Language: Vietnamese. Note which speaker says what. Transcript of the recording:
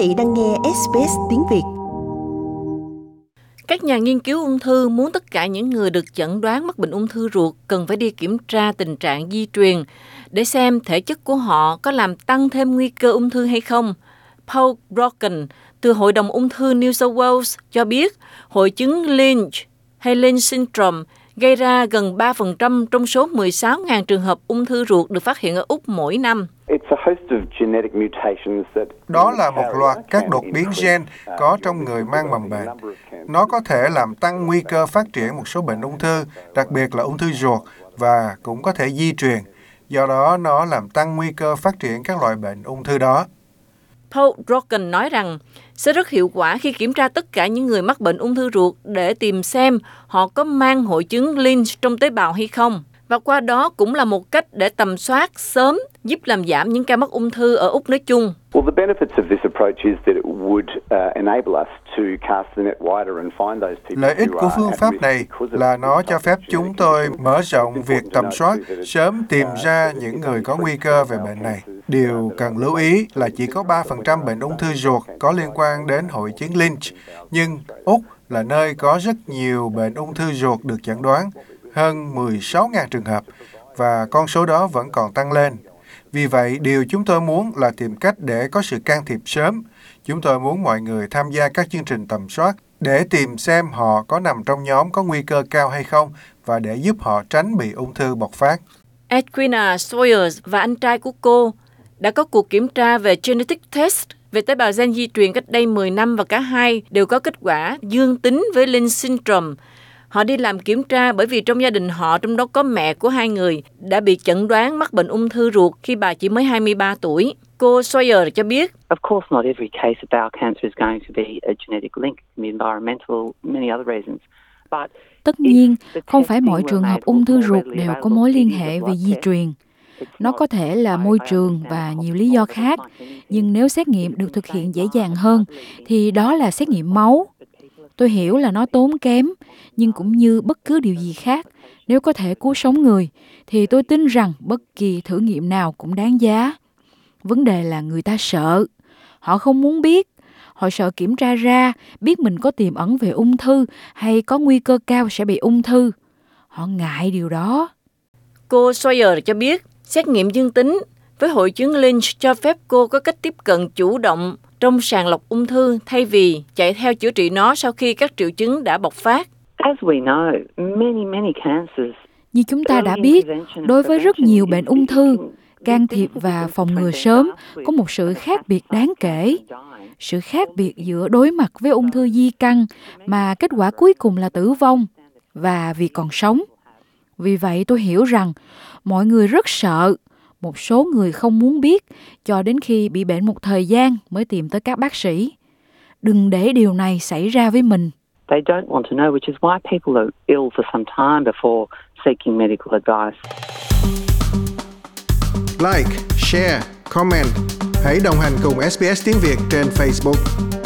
Speaker 1: vị đang nghe SBS tiếng Việt.
Speaker 2: Các nhà nghiên cứu ung thư muốn tất cả những người được chẩn đoán mắc bệnh ung thư ruột cần phải đi kiểm tra tình trạng di truyền để xem thể chất của họ có làm tăng thêm nguy cơ ung thư hay không. Paul Brocken từ Hội đồng ung thư New South Wales cho biết hội chứng Lynch hay Lynch syndrome gây ra gần 3% trong số 16.000 trường hợp ung thư ruột được phát hiện ở Úc mỗi năm.
Speaker 3: Đó là một loạt các đột biến gen có trong người mang mầm bệnh. Nó có thể làm tăng nguy cơ phát triển một số bệnh ung thư, đặc biệt là ung thư ruột, và cũng có thể di truyền. Do đó, nó làm tăng nguy cơ phát triển các loại bệnh ung thư đó.
Speaker 2: Paul Drogen nói rằng sẽ rất hiệu quả khi kiểm tra tất cả những người mắc bệnh ung thư ruột để tìm xem họ có mang hội chứng Lynch trong tế bào hay không. Và qua đó cũng là một cách để tầm soát sớm giúp làm giảm những ca mắc ung thư ở Úc nói chung.
Speaker 3: Lợi ích của phương pháp này là nó cho phép chúng tôi mở rộng việc tầm soát, sớm tìm ra những người có nguy cơ về bệnh này. Điều cần lưu ý là chỉ có 3% bệnh ung thư ruột có liên quan đến hội chứng Lynch, nhưng Úc là nơi có rất nhiều bệnh ung thư ruột được chẩn đoán, hơn 16.000 trường hợp, và con số đó vẫn còn tăng lên. Vì vậy, điều chúng tôi muốn là tìm cách để có sự can thiệp sớm. Chúng tôi muốn mọi người tham gia các chương trình tầm soát để tìm xem họ có nằm trong nhóm có nguy cơ cao hay không và để giúp họ tránh bị ung thư bộc phát.
Speaker 2: Edwina Sawyers và anh trai của cô đã có cuộc kiểm tra về genetic test về tế bào gen di truyền cách đây 10 năm và cả hai đều có kết quả dương tính với Lynch syndrome. Họ đi làm kiểm tra bởi vì trong gia đình họ, trong đó có mẹ của hai người, đã bị chẩn đoán mắc bệnh ung thư ruột khi bà chỉ mới 23 tuổi. Cô Sawyer cho biết.
Speaker 4: Of course, not every case of bowel cancer is going to be a genetic link, environmental, many other reasons.
Speaker 5: Tất nhiên, không phải mọi trường hợp ung thư ruột đều có mối liên hệ về di truyền. Nó có thể là môi trường và nhiều lý do khác, nhưng nếu xét nghiệm được thực hiện dễ dàng hơn, thì đó là xét nghiệm máu. Tôi hiểu là nó tốn kém, nhưng cũng như bất cứ điều gì khác, nếu có thể cứu sống người, thì tôi tin rằng bất kỳ thử nghiệm nào cũng đáng giá. Vấn đề là người ta sợ. Họ không muốn biết. Họ sợ kiểm tra ra, biết mình có tiềm ẩn về ung thư hay có nguy cơ cao sẽ bị ung thư. Họ ngại điều đó.
Speaker 2: Cô Sawyer cho biết, xét nghiệm dương tính với hội chứng Lynch cho phép cô có cách tiếp cận chủ động trong sàng lọc ung thư thay vì chạy theo chữa trị nó sau khi các triệu chứng đã bộc phát.
Speaker 5: Như chúng ta đã biết, đối với rất nhiều bệnh ung thư, can thiệp và phòng ngừa sớm có một sự khác biệt đáng kể. Sự khác biệt giữa đối mặt với ung thư di căn mà kết quả cuối cùng là tử vong và vì còn sống. Vì vậy tôi hiểu rằng mọi người rất sợ một số người không muốn biết cho đến khi bị bệnh một thời gian mới tìm tới các bác sĩ. Đừng để điều này xảy ra với mình. They don't want to know, which is why people are ill for some time before seeking medical advice.
Speaker 3: Like, share, comment. Hãy đồng hành cùng SBS tiếng Việt trên Facebook.